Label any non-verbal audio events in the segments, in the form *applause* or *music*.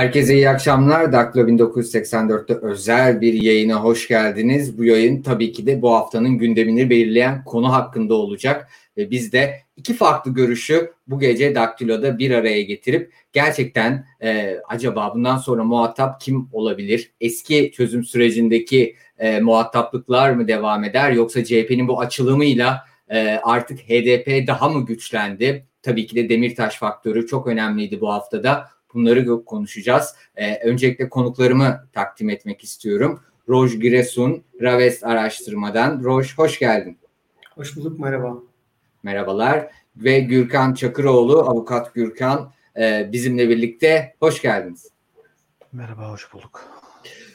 Herkese iyi akşamlar. Daklo 1984'te özel bir yayına hoş geldiniz. Bu yayın tabii ki de bu haftanın gündemini belirleyen konu hakkında olacak. Ve biz de iki farklı görüşü bu gece Daktilo'da bir araya getirip gerçekten e, acaba bundan sonra muhatap kim olabilir? Eski çözüm sürecindeki e, muhataplıklar mı devam eder yoksa CHP'nin bu açılımıyla e, artık HDP daha mı güçlendi? Tabii ki de Demirtaş faktörü çok önemliydi bu haftada. Bunları konuşacağız. Ee, öncelikle konuklarımı takdim etmek istiyorum. Roj Giresun, Raves Araştırma'dan. Roj hoş geldin. Hoş bulduk, merhaba. Merhabalar. Ve Gürkan Çakıroğlu, avukat Gürkan e, bizimle birlikte. Hoş geldiniz. Merhaba, hoş bulduk.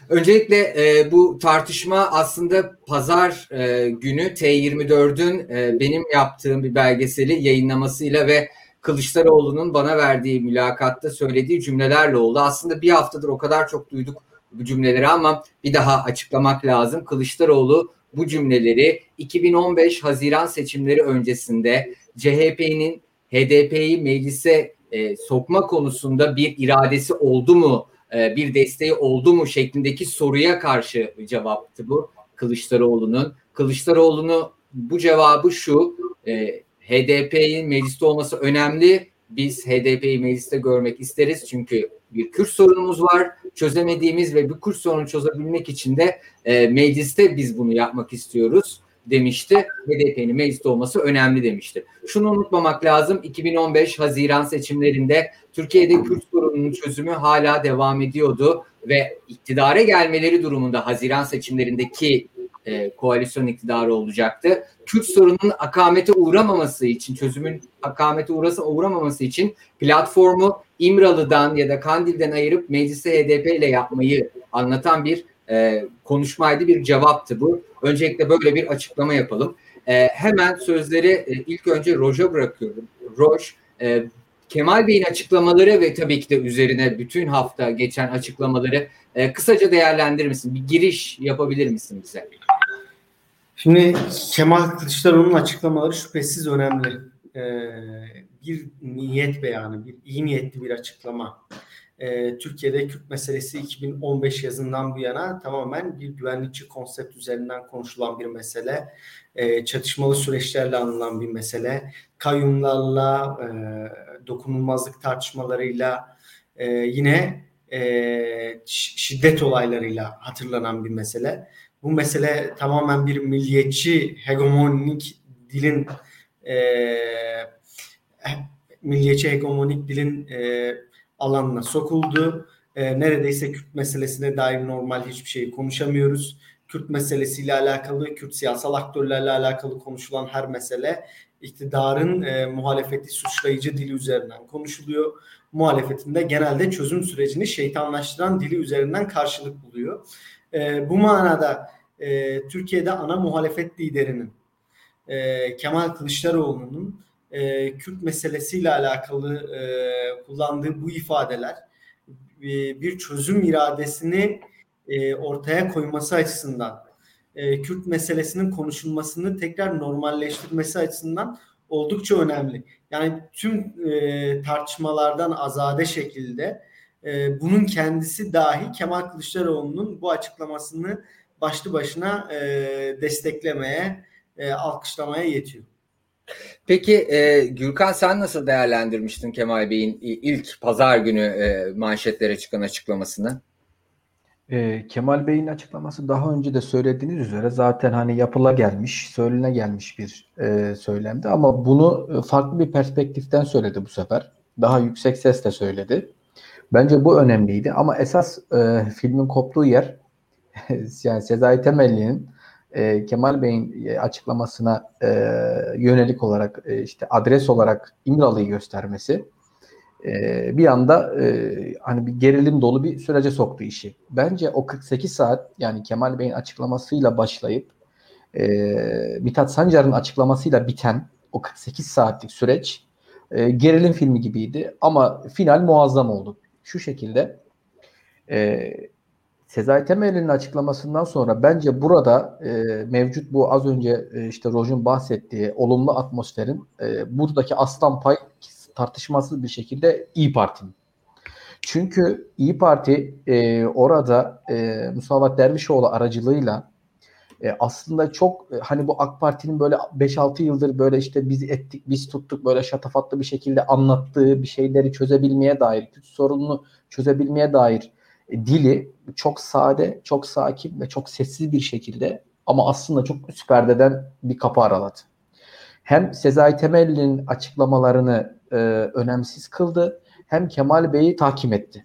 Öncelikle e, bu tartışma aslında pazar e, günü T24'ün e, benim yaptığım bir belgeseli yayınlamasıyla ve Kılıçdaroğlu'nun bana verdiği mülakatta söylediği cümlelerle oldu. Aslında bir haftadır o kadar çok duyduk bu cümleleri ama bir daha açıklamak lazım. Kılıçdaroğlu bu cümleleri 2015 Haziran seçimleri öncesinde CHP'nin HDP'yi meclise e, sokma konusunda bir iradesi oldu mu, e, bir desteği oldu mu şeklindeki soruya karşı cevaptı bu Kılıçdaroğlu'nun. Kılıçdaroğlu'nu bu cevabı şu, e, HDP'nin mecliste olması önemli. Biz HDP'yi mecliste görmek isteriz çünkü bir Kürt sorunumuz var. Çözemediğimiz ve bu Kürt sorunu çözebilmek için de e, mecliste biz bunu yapmak istiyoruz demişti. HDP'nin mecliste olması önemli demişti. Şunu unutmamak lazım. 2015 Haziran seçimlerinde Türkiye'de Kürt sorununun çözümü hala devam ediyordu ve iktidara gelmeleri durumunda Haziran seçimlerindeki e, koalisyon iktidarı olacaktı. Kürt sorununun akamete uğramaması için, çözümün akamete uğrasa, uğramaması için platformu İmralı'dan ya da Kandil'den ayırıp meclise HDP ile yapmayı anlatan bir e, konuşmaydı, bir cevaptı bu. Öncelikle böyle bir açıklama yapalım. E, hemen sözleri e, ilk önce Roj'a bırakıyorum. Roj, e, Kemal Bey'in açıklamaları ve tabii ki de üzerine bütün hafta geçen açıklamaları e, kısaca değerlendirir misin? Bir giriş yapabilir misin bize? Şimdi Kemal Kılıçdaroğlu'nun açıklamaları şüphesiz önemli. Ee, bir niyet beyanı, bir iyi niyetli bir açıklama. Ee, Türkiye'de Kürt meselesi 2015 yazından bu yana tamamen bir güvenlikçi konsept üzerinden konuşulan bir mesele. Ee, çatışmalı süreçlerle anılan bir mesele. Kayyumlarla, e, dokunulmazlık tartışmalarıyla, e, yine e, şiddet olaylarıyla hatırlanan bir mesele bu mesele tamamen bir milliyetçi hegemonik dilin e, milliyetçi hegemonik dilin e, alanına sokuldu. E, neredeyse Kürt meselesine dair normal hiçbir şeyi konuşamıyoruz. Kürt meselesiyle alakalı, Kürt siyasal aktörlerle alakalı konuşulan her mesele iktidarın e, muhalefeti suçlayıcı dili üzerinden konuşuluyor. Muhalefetinde genelde çözüm sürecini şeytanlaştıran dili üzerinden karşılık buluyor. E, bu manada e, Türkiye'de ana muhalefet liderinin e, Kemal Kılıçdaroğlu'nun e, Kürt meselesiyle alakalı e, kullandığı bu ifadeler e, bir çözüm iradesini e, ortaya koyması açısından e, Kürt meselesinin konuşulmasını tekrar normalleştirmesi açısından oldukça önemli. Yani tüm e, tartışmalardan azade şekilde e, bunun kendisi dahi Kemal Kılıçdaroğlu'nun bu açıklamasını başlı başına e, desteklemeye, e, alkışlamaya yetiyor. Peki e, Gürkan sen nasıl değerlendirmiştin Kemal Bey'in ilk pazar günü e, manşetlere çıkan açıklamasını? E, Kemal Bey'in açıklaması daha önce de söylediğiniz üzere zaten hani yapıla gelmiş, söylene gelmiş bir e, söylemdi ama bunu e, farklı bir perspektiften söyledi bu sefer. Daha yüksek sesle söyledi. Bence bu önemliydi ama esas e, filmin koptuğu yer *laughs* yani Sezai Temelli'nin e, Kemal Bey'in e, açıklamasına e, yönelik olarak e, işte adres olarak İmralı'yı göstermesi e, bir anda e, hani bir gerilim dolu bir sürece soktu işi. Bence o 48 saat yani Kemal Bey'in açıklamasıyla başlayıp e, Mithat Sancar'ın açıklamasıyla biten o 48 saatlik süreç e, gerilim filmi gibiydi ama final muazzam oldu. Şu şekilde e, Sezai Temel'in açıklamasından sonra bence burada e, mevcut bu az önce e, işte Roj'un bahsettiği olumlu atmosferin e, buradaki aslan pay tartışmasız bir şekilde İyi Parti'nin. Çünkü İyi Parti e, orada e, Musavat Dervişoğlu aracılığıyla e, aslında çok e, hani bu AK Parti'nin böyle 5-6 yıldır böyle işte biz ettik, biz tuttuk böyle şatafatlı bir şekilde anlattığı bir şeyleri çözebilmeye dair, Kürt sorununu çözebilmeye dair e, dili çok sade, çok sakin ve çok sessiz bir şekilde ama aslında çok üst perdeden bir kapı araladı. Hem Sezai Temelli'nin açıklamalarını e, önemsiz kıldı hem Kemal Bey'i tahkim etti.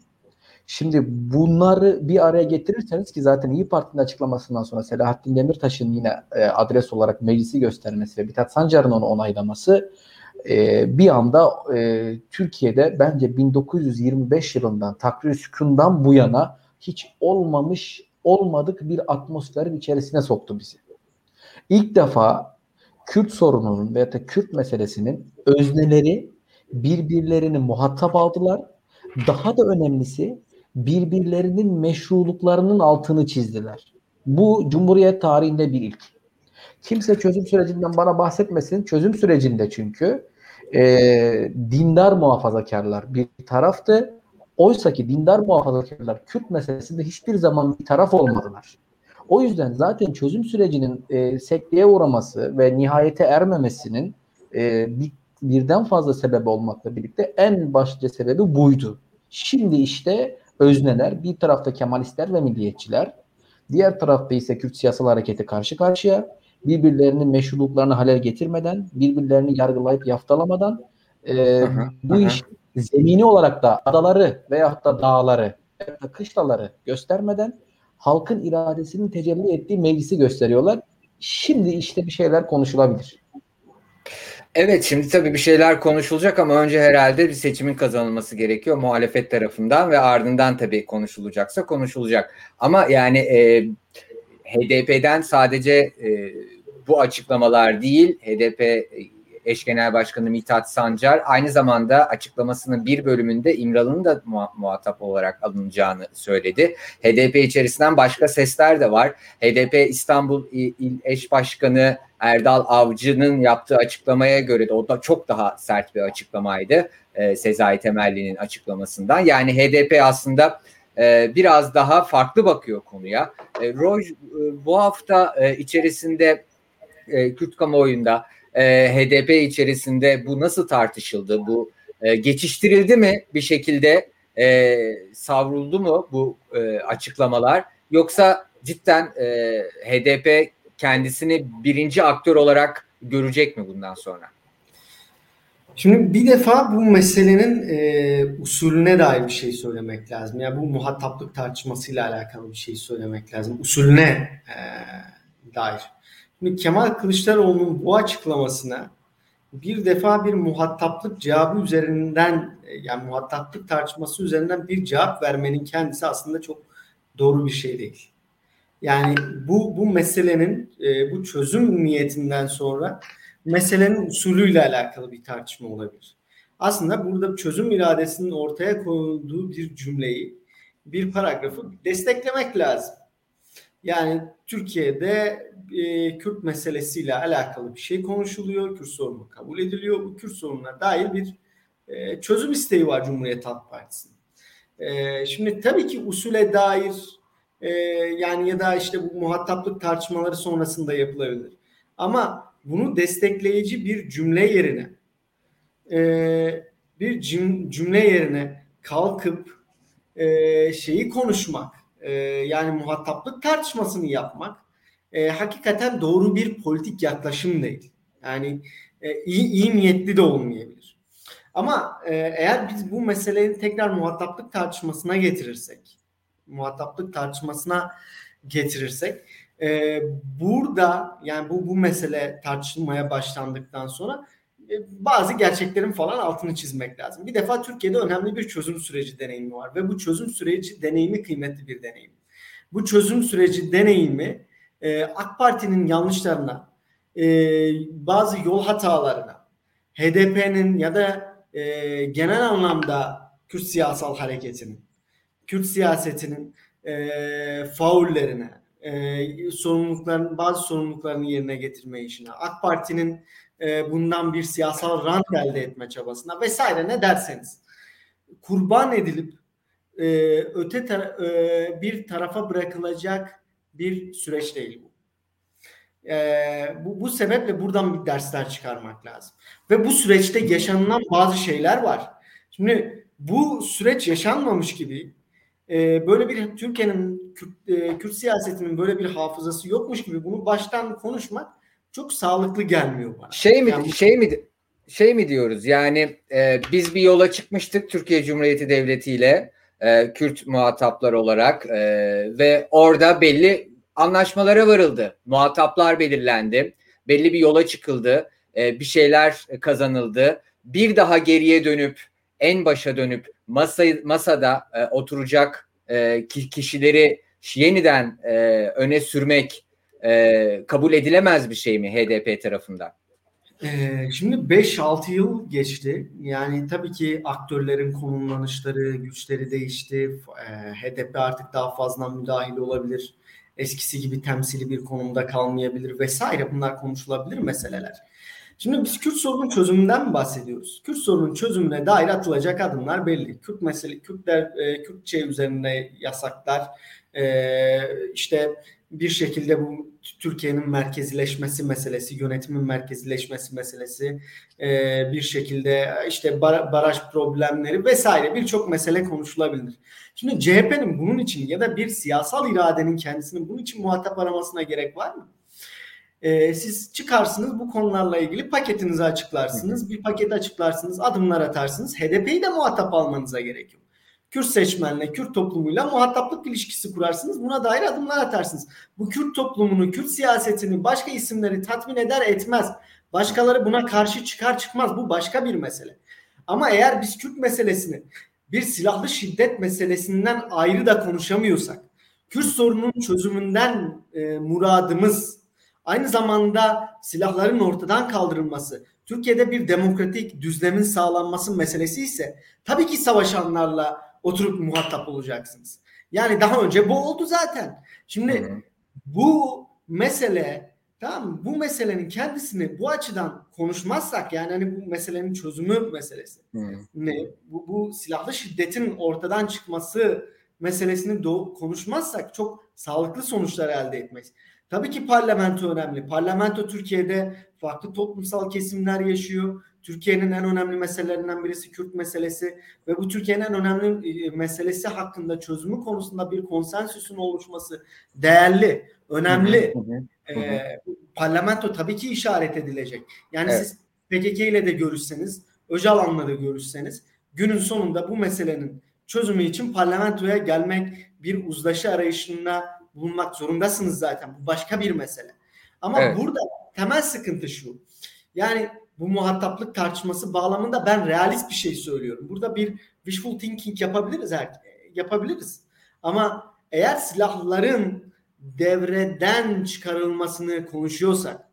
Şimdi bunları bir araya getirirseniz ki zaten İyi Parti'nin açıklamasından sonra Selahattin Demirtaş'ın yine e, adres olarak meclisi göstermesi ve Mithat Sancar'ın onu onaylaması e, bir anda e, Türkiye'de bence 1925 yılından takrir sükundan bu yana hiç olmamış olmadık bir atmosferin içerisine soktu bizi. İlk defa Kürt sorununun veya da Kürt meselesinin özneleri birbirlerini muhatap aldılar. Daha da önemlisi birbirlerinin meşruluklarının altını çizdiler. Bu Cumhuriyet tarihinde bir ilk. Kimse çözüm sürecinden bana bahsetmesin. Çözüm sürecinde çünkü e, dindar muhafazakarlar bir taraftı. Oysa ki dindar muhafazakarlar Kürt meselesinde hiçbir zaman bir taraf olmadılar. O yüzden zaten çözüm sürecinin e, sekteye uğraması ve nihayete ermemesinin e, bir, birden fazla sebep olmakla birlikte en başlıca sebebi buydu. Şimdi işte özneler bir tarafta Kemalistler ve milliyetçiler, diğer tarafta ise Kürt siyasal hareketi karşı karşıya birbirlerinin meşruluklarını halel getirmeden, birbirlerini yargılayıp yaftalamadan e, aha, bu aha. iş zemini olarak da adaları veyahut da dağları kışlaları göstermeden halkın iradesinin tecelli ettiği meclisi gösteriyorlar. Şimdi işte bir şeyler konuşulabilir. Evet şimdi tabii bir şeyler konuşulacak ama önce herhalde bir seçimin kazanılması gerekiyor muhalefet tarafından ve ardından tabii konuşulacaksa konuşulacak. Ama yani e, HDP'den sadece e, bu açıklamalar değil HDP eş genel başkanı Mithat Sancar aynı zamanda açıklamasının bir bölümünde İmralı'nın da muhatap olarak alınacağını söyledi. HDP içerisinden başka sesler de var. HDP İstanbul İl Eş Başkanı Erdal Avcı'nın yaptığı açıklamaya göre de o da çok daha sert bir açıklamaydı. E, Sezai Temelli'nin açıklamasından. Yani HDP aslında e, biraz daha farklı bakıyor konuya. E, Roj e, bu hafta içerisinde Kürt kamuoyunda e, HDP içerisinde bu nasıl tartışıldı? Bu e, geçiştirildi mi bir şekilde e, savruldu mu bu e, açıklamalar? Yoksa cidden e, HDP kendisini birinci aktör olarak görecek mi bundan sonra? Şimdi bir defa bu meselenin e, usulüne dair bir şey söylemek lazım. Yani bu muhataplık tartışmasıyla alakalı bir şey söylemek lazım. Usulüne e, dair. Şimdi Kemal Kılıçdaroğlu'nun bu açıklamasına bir defa bir muhataplık cevabı üzerinden e, yani muhataplık tartışması üzerinden bir cevap vermenin kendisi aslında çok doğru bir şey değil. Yani bu bu meselenin e, bu çözüm niyetinden sonra meselenin usulüyle alakalı bir tartışma olabilir. Aslında burada çözüm iradesinin ortaya koyulduğu bir cümleyi, bir paragrafı desteklemek lazım. Yani Türkiye'de e, Kürt meselesiyle alakalı bir şey konuşuluyor. Kürt sorunu kabul ediliyor. Bu Kürt sorununa dair bir e, çözüm isteği var Cumhuriyet Halk Partisi'nin. E, şimdi tabii ki usule dair e, yani ya da işte bu muhataplık tartışmaları sonrasında yapılabilir. Ama bunu destekleyici bir cümle yerine e, bir cümle yerine kalkıp e, şeyi konuşmak e, yani muhataplık tartışmasını yapmak e, hakikaten doğru bir politik yaklaşım değil. Yani e, iyi, iyi niyetli de olmayabilir. Ama e, eğer biz bu meseleyi tekrar muhataplık tartışmasına getirirsek, muhataplık tartışmasına getirirsek, e, burada yani bu bu mesele tartışılmaya başlandıktan sonra bazı gerçeklerin falan altını çizmek lazım. Bir defa Türkiye'de önemli bir çözüm süreci deneyimi var ve bu çözüm süreci deneyimi kıymetli bir deneyim. Bu çözüm süreci deneyimi e, AK Parti'nin yanlışlarına, e, bazı yol hatalarına, HDP'nin ya da e, genel anlamda Kürt siyasal hareketinin, Kürt siyasetinin e, faullerine, e, sorumlulukların bazı sorumluluklarını yerine getirme işine, AK Parti'nin e, bundan bir siyasal rant elde etme çabasına vesaire ne derseniz kurban edilip e, öte tara- e, bir tarafa bırakılacak bir süreç değil bu. Bu. Bu sebeple buradan bir dersler çıkarmak lazım. Ve bu süreçte yaşanılan bazı şeyler var. Şimdi bu süreç yaşanmamış gibi böyle bir Türkiye'nin Kürt, Kürt siyasetinin böyle bir hafızası yokmuş gibi bunu baştan konuşmak çok sağlıklı gelmiyor bana. Şey mi yani, şey mi şey mi diyoruz? Yani e, biz bir yola çıkmıştık Türkiye Cumhuriyeti Devleti ile e, Kürt muhataplar olarak e, ve orada belli anlaşmalara varıldı. Muhataplar belirlendi. Belli bir yola çıkıldı. E, bir şeyler kazanıldı. Bir daha geriye dönüp en başa dönüp masa, masada e, oturacak e, kişileri yeniden e, öne sürmek e, kabul edilemez bir şey mi HDP tarafından? Ee, şimdi 5-6 yıl geçti. Yani tabii ki aktörlerin konumlanışları, güçleri değişti. Ee, HDP artık daha fazla müdahil olabilir. Eskisi gibi temsili bir konumda kalmayabilir vesaire. Bunlar konuşulabilir meseleler. Şimdi biz Kürt sorunun çözümünden mi bahsediyoruz? Kürt sorunun çözümüne dair atılacak adımlar belli. Kürt mesele, Kürtler, e, Kürtçe üzerine yasaklar, e, işte bir şekilde bu Türkiye'nin merkezileşmesi meselesi, yönetimin merkezileşmesi meselesi, e, bir şekilde işte baraj problemleri vesaire birçok mesele konuşulabilir. Şimdi CHP'nin bunun için ya da bir siyasal iradenin kendisinin bunun için muhatap aramasına gerek var mı? E, siz çıkarsınız bu konularla ilgili paketinizi açıklarsınız, bir paket açıklarsınız, adımlar atarsınız. HDP'yi de muhatap almanıza gerek yok. Kürt seçmenle, Kürt toplumuyla muhataplık ilişkisi kurarsınız. Buna dair adımlar atarsınız. Bu Kürt toplumunu, Kürt siyasetini başka isimleri tatmin eder etmez. Başkaları buna karşı çıkar çıkmaz. Bu başka bir mesele. Ama eğer biz Kürt meselesini bir silahlı şiddet meselesinden ayrı da konuşamıyorsak, Kürt sorunun çözümünden e, muradımız aynı zamanda silahların ortadan kaldırılması, Türkiye'de bir demokratik düzlemin sağlanması meselesi ise tabii ki savaşanlarla oturup muhatap olacaksınız. Yani daha önce bu oldu zaten. Şimdi Hı-hı. bu mesele tamam bu meselenin kendisini bu açıdan konuşmazsak yani hani bu meselenin çözümü meselesi. Hı-hı. Ne bu, bu silahlı şiddetin ortadan çıkması meselesini do- konuşmazsak çok sağlıklı sonuçlar elde etmeyiz. Tabii ki parlamento önemli. Parlamento Türkiye'de farklı toplumsal kesimler yaşıyor. Türkiye'nin en önemli meselelerinden birisi Kürt meselesi ve bu Türkiye'nin en önemli e, meselesi hakkında çözümü konusunda bir konsensüsün oluşması değerli, önemli. Hı hı, hı. Ee, parlamento tabii ki işaret edilecek. Yani evet. siz PKK ile de görüşseniz, Öcalan'la da görüşseniz günün sonunda bu meselenin çözümü için parlamentoya gelmek bir uzlaşı arayışında bulunmak zorundasınız zaten. Bu başka bir mesele. Ama evet. burada temel sıkıntı şu. Yani bu muhataplık tartışması bağlamında ben realist bir şey söylüyorum. Burada bir wishful thinking yapabiliriz yapabiliriz. Ama eğer silahların devreden çıkarılmasını konuşuyorsak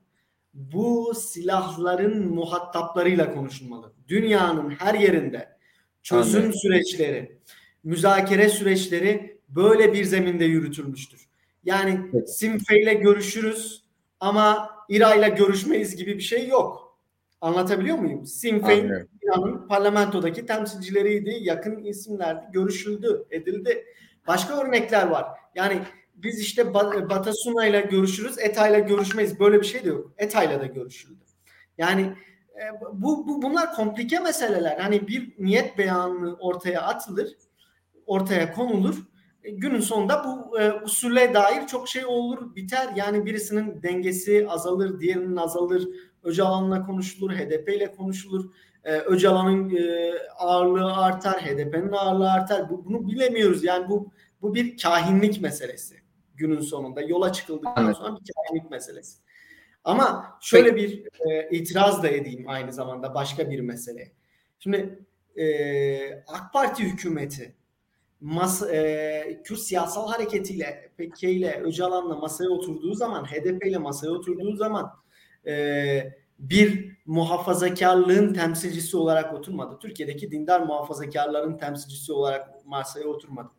bu silahların muhataplarıyla konuşulmalı. Dünyanın her yerinde çözüm Anladım. süreçleri, müzakere süreçleri böyle bir zeminde yürütülmüştür. Yani evet. Simfe ile görüşürüz ama İRA ile görüşmeyiz gibi bir şey yok. Anlatabiliyor muyum? Sinn Féin İran'ın parlamentodaki temsilcileriydi, yakın isimlerdi, görüşüldü, edildi. Başka örnekler var. Yani biz işte Batasuna ile görüşürüz, ETA ile görüşmeyiz. Böyle bir şey de yok. ETA ile de görüşüldü. Yani e, bu, bu bunlar komplike meseleler. Hani bir niyet beyanı ortaya atılır, ortaya konulur. E, günün sonunda bu e, usule dair çok şey olur, biter. Yani birisinin dengesi azalır, diğerinin azalır Öcalan'la konuşulur, HDP ile konuşulur. Ee, Öcalan'ın e, ağırlığı artar, HDP'nin ağırlığı artar. Bu, bunu bilemiyoruz. Yani bu bu bir kahinlik meselesi günün sonunda. Yola çıkıldıktan evet. sonra bir kahinlik meselesi. Ama şöyle bir e, itiraz da edeyim aynı zamanda başka bir mesele. Şimdi e, AK Parti hükümeti mas, e, Kürt siyasal hareketiyle, PKK ile, Öcalan'la masaya oturduğu zaman, HDP ile masaya oturduğu zaman e, bir muhafazakarlığın temsilcisi olarak oturmadı. Türkiye'deki dindar muhafazakarların temsilcisi olarak masaya oturmadı.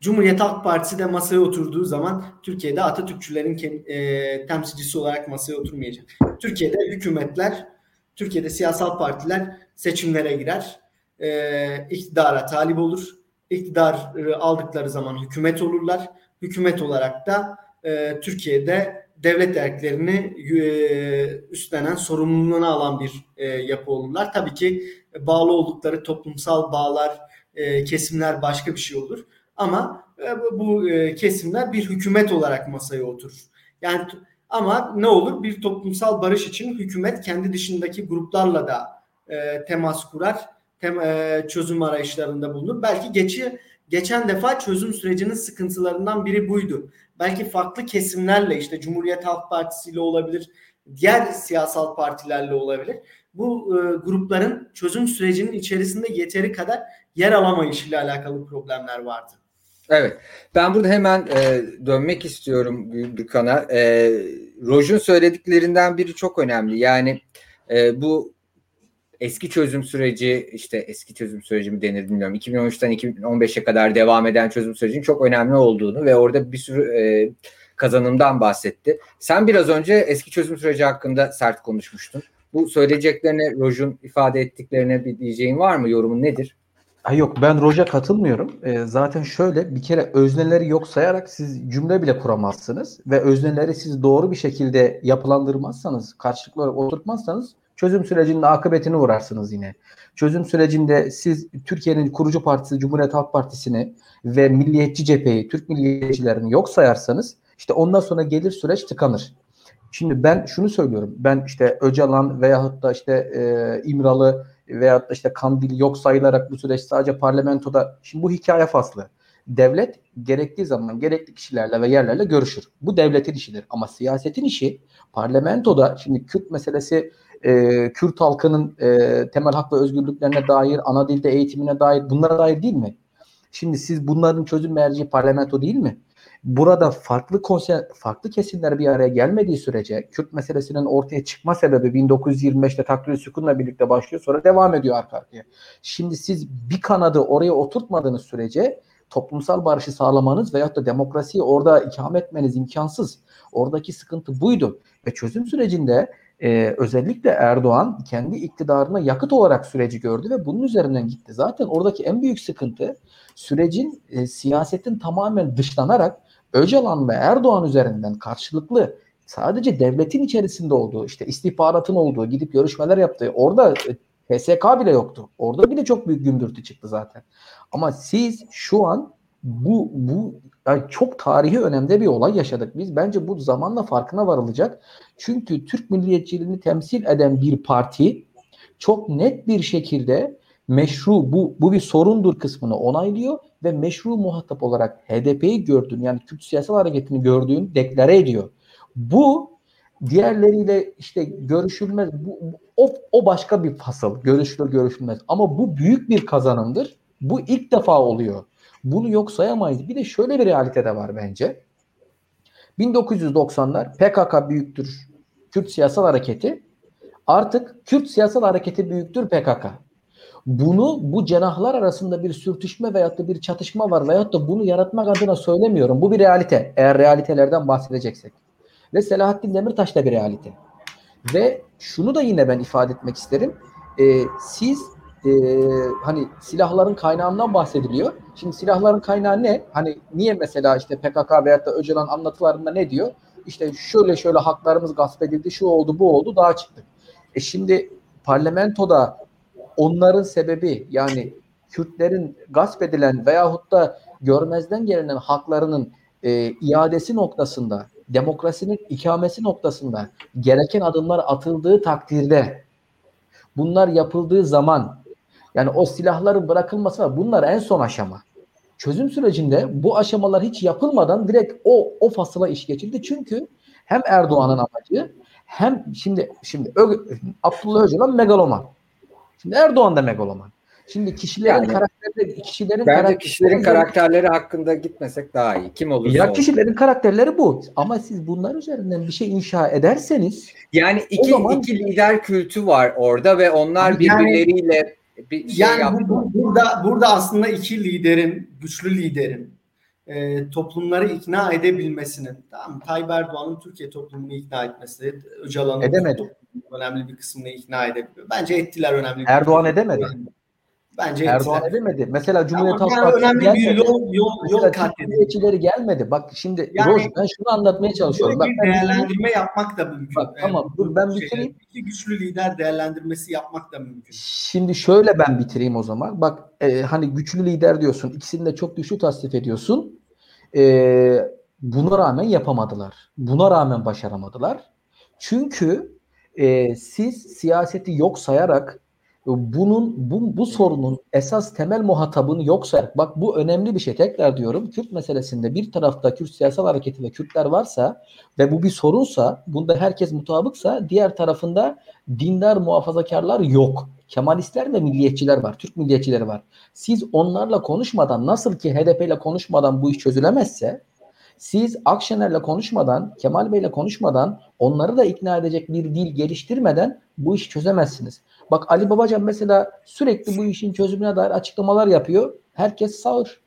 Cumhuriyet Halk Partisi de masaya oturduğu zaman Türkiye'de Atatürkçülerin e, temsilcisi olarak masaya oturmayacak. Türkiye'de hükümetler, Türkiye'de siyasal partiler seçimlere girer, e, iktidara talip olur, iktidar aldıkları zaman hükümet olurlar. Hükümet olarak da e, Türkiye'de devlet erklerini e, üstlenen sorumluluğunu alan bir e, yapı olurlar. Tabii ki bağlı oldukları toplumsal bağlar, e, kesimler başka bir şey olur. Ama e, bu e, kesimler bir hükümet olarak masaya oturur. Yani ama ne olur? Bir toplumsal barış için hükümet kendi dışındaki gruplarla da e, temas kurar, tem, e, çözüm arayışlarında bulunur. Belki geçi geçen defa çözüm sürecinin sıkıntılarından biri buydu. Belki farklı kesimlerle işte Cumhuriyet Halk Partisi ile olabilir, diğer siyasal partilerle olabilir. Bu e, grupların çözüm sürecinin içerisinde yeteri kadar yer alamayışıyla alakalı problemler vardı. Evet. Ben burada hemen e, dönmek istiyorum Gülkan'a. E, Roj'un söylediklerinden biri çok önemli. Yani e, bu eski çözüm süreci işte eski çözüm süreci mi denir bilmiyorum. 2013'ten 2015'e kadar devam eden çözüm sürecinin çok önemli olduğunu ve orada bir sürü e, kazanımdan bahsetti. Sen biraz önce eski çözüm süreci hakkında sert konuşmuştun. Bu söyleyeceklerine Roj'un ifade ettiklerine bir diyeceğin var mı? Yorumun nedir? Ha yok ben Roja katılmıyorum. E, zaten şöyle bir kere özneleri yok sayarak siz cümle bile kuramazsınız ve özneleri siz doğru bir şekilde yapılandırmazsanız, karşılıklı oturtmazsanız çözüm sürecinin akıbetini uğrarsınız yine. Çözüm sürecinde siz Türkiye'nin kurucu partisi Cumhuriyet Halk Partisi'ni ve Milliyetçi Cepheyi, Türk milliyetçilerini yok sayarsanız işte ondan sonra gelir süreç tıkanır. Şimdi ben şunu söylüyorum. Ben işte Öcalan veyahut da işte e, İmralı veyahut da işte Kandil yok sayılarak bu süreç sadece parlamentoda. Şimdi bu hikaye faslı. Devlet gerektiği zaman gerekli kişilerle ve yerlerle görüşür. Bu devletin işidir. Ama siyasetin işi parlamentoda şimdi Kürt meselesi e, Kürt halkının e, temel hak ve özgürlüklerine dair, ana dilde eğitimine dair bunlara dair değil mi? Şimdi siz bunların çözüm merci parlamento değil mi? Burada farklı konser, farklı kesimler bir araya gelmediği sürece Kürt meselesinin ortaya çıkma sebebi 1925'te takdir sükunla birlikte başlıyor sonra devam ediyor arka arkaya. Şimdi siz bir kanadı oraya oturtmadığınız sürece toplumsal barışı sağlamanız veyahut da demokrasiyi orada ikamet etmeniz imkansız. Oradaki sıkıntı buydu. Ve çözüm sürecinde e, özellikle Erdoğan kendi iktidarına yakıt olarak süreci gördü ve bunun üzerinden gitti. Zaten oradaki en büyük sıkıntı sürecin e, siyasetin tamamen dışlanarak Öcalan ve Erdoğan üzerinden karşılıklı sadece devletin içerisinde olduğu işte istihbaratın olduğu gidip görüşmeler yaptığı orada e, PSK bile yoktu. Orada bile çok büyük gümbürtü çıktı zaten. Ama siz şu an bu bu yani çok tarihi önemde bir olay yaşadık biz. Bence bu zamanla farkına varılacak. Çünkü Türk milliyetçiliğini temsil eden bir parti çok net bir şekilde meşru bu bu bir sorundur kısmını onaylıyor ve meşru muhatap olarak HDP'yi gördüğün yani Kürt siyasal hareketini gördüğün deklare ediyor. Bu diğerleriyle işte görüşülmez bu, o, o başka bir fasıl görüşülür görüşülmez ama bu büyük bir kazanımdır. Bu ilk defa oluyor. Bunu yok sayamayız. Bir de şöyle bir realite de var bence. 1990'lar PKK büyüktür Kürt siyasal hareketi. Artık Kürt siyasal hareketi büyüktür PKK. Bunu bu cenahlar arasında bir sürtüşme veyahut da bir çatışma var veyahut da bunu yaratmak adına söylemiyorum. Bu bir realite. Eğer realitelerden bahsedeceksek. Ve Selahattin Demirtaş da bir realite. Ve şunu da yine ben ifade etmek isterim. Ee, siz e, hani silahların kaynağından bahsediliyor. Şimdi silahların kaynağı ne? Hani niye mesela işte PKK veyahut da Öcalan anlatılarında ne diyor? İşte şöyle şöyle haklarımız gasp edildi, şu oldu, bu oldu, daha çıktı. E şimdi parlamentoda onların sebebi yani Kürtlerin gasp edilen veyahut da görmezden gelinen haklarının e, iadesi noktasında, demokrasinin ikamesi noktasında gereken adımlar atıldığı takdirde bunlar yapıldığı zaman yani o silahların bırakılması. Bunlar en son aşama. Çözüm sürecinde bu aşamalar hiç yapılmadan direkt o o fasıla iş geçildi. Çünkü hem Erdoğan'ın amacı hem şimdi şimdi Abdullah Öcalan megaloman. Şimdi Erdoğan da megaloman. Şimdi kişilerin yani, karakterleri kişilerin bence karakterleri, kişilerin karakterleri hakkında gitmesek daha iyi. Kim olursa Ya kişilerin karakterleri bu. Ama siz bunlar üzerinden bir şey inşa ederseniz yani iki zaman, iki lider kültü var orada ve onlar birbirleriyle yani, bir şey yani bu, burada burada aslında iki liderin, güçlü liderin e, toplumları ikna edebilmesinin, tamam Tayyip Erdoğan'ın Türkiye toplumunu ikna etmesi, Öcalan'ın edemedi. önemli bir kısmını ikna edebiliyor. Bence ettiler önemli bir Erdoğan edemedi. Bence Erdoğan ettiler. edemedi. Mesela Cumhuriyet Halk Partisi önemli gelmedi. bir yol, yol, yol Cumhuriyetçileri gelmedi. Bak şimdi yani, Roj ben şunu anlatmaya çalışıyorum. Bak, bir değerlendirme ben, yapmak da mümkün. Bak, tamam dur ben şey, bitireyim. İki güçlü lider değerlendirmesi yapmak da mümkün. Şimdi şöyle ben bitireyim o zaman. Bak e, hani güçlü lider diyorsun. İkisini de çok güçlü tasnif ediyorsun. E, buna rağmen yapamadılar. Buna rağmen başaramadılar. Çünkü e, siz siyaseti yok sayarak bunun bu, bu sorunun esas temel muhatabını yok sayarak bak bu önemli bir şey tekrar diyorum Kürt meselesinde bir tarafta Kürt siyasal hareketi ve Kürtler varsa ve bu bir sorunsa bunda herkes mutabıksa diğer tarafında dindar muhafazakarlar yok. Kemalistler ve milliyetçiler var. Türk milliyetçileri var. Siz onlarla konuşmadan nasıl ki HDP ile konuşmadan bu iş çözülemezse siz Akşener'le konuşmadan, Kemal Bey'le konuşmadan, onları da ikna edecek bir dil geliştirmeden bu işi çözemezsiniz. Bak Ali Babacan mesela sürekli bu işin çözümüne dair açıklamalar yapıyor. Herkes sağır.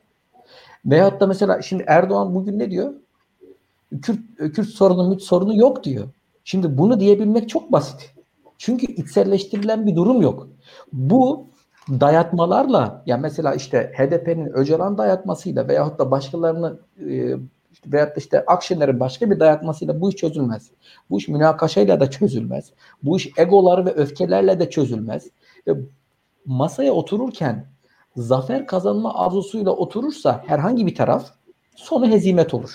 Veyahut da mesela şimdi Erdoğan bugün ne diyor? Kürt, Kürt sorunu, müt sorunu yok diyor. Şimdi bunu diyebilmek çok basit. Çünkü içselleştirilen bir durum yok. Bu dayatmalarla ya mesela işte HDP'nin Öcalan dayatmasıyla veyahut da başkalarının e, işte veyahut da işte Akşener'in başka bir dayatmasıyla bu iş çözülmez. Bu iş münakaşayla da çözülmez. Bu iş egolar ve öfkelerle de çözülmez. Ve masaya otururken zafer kazanma arzusuyla oturursa herhangi bir taraf sonu hezimet olur.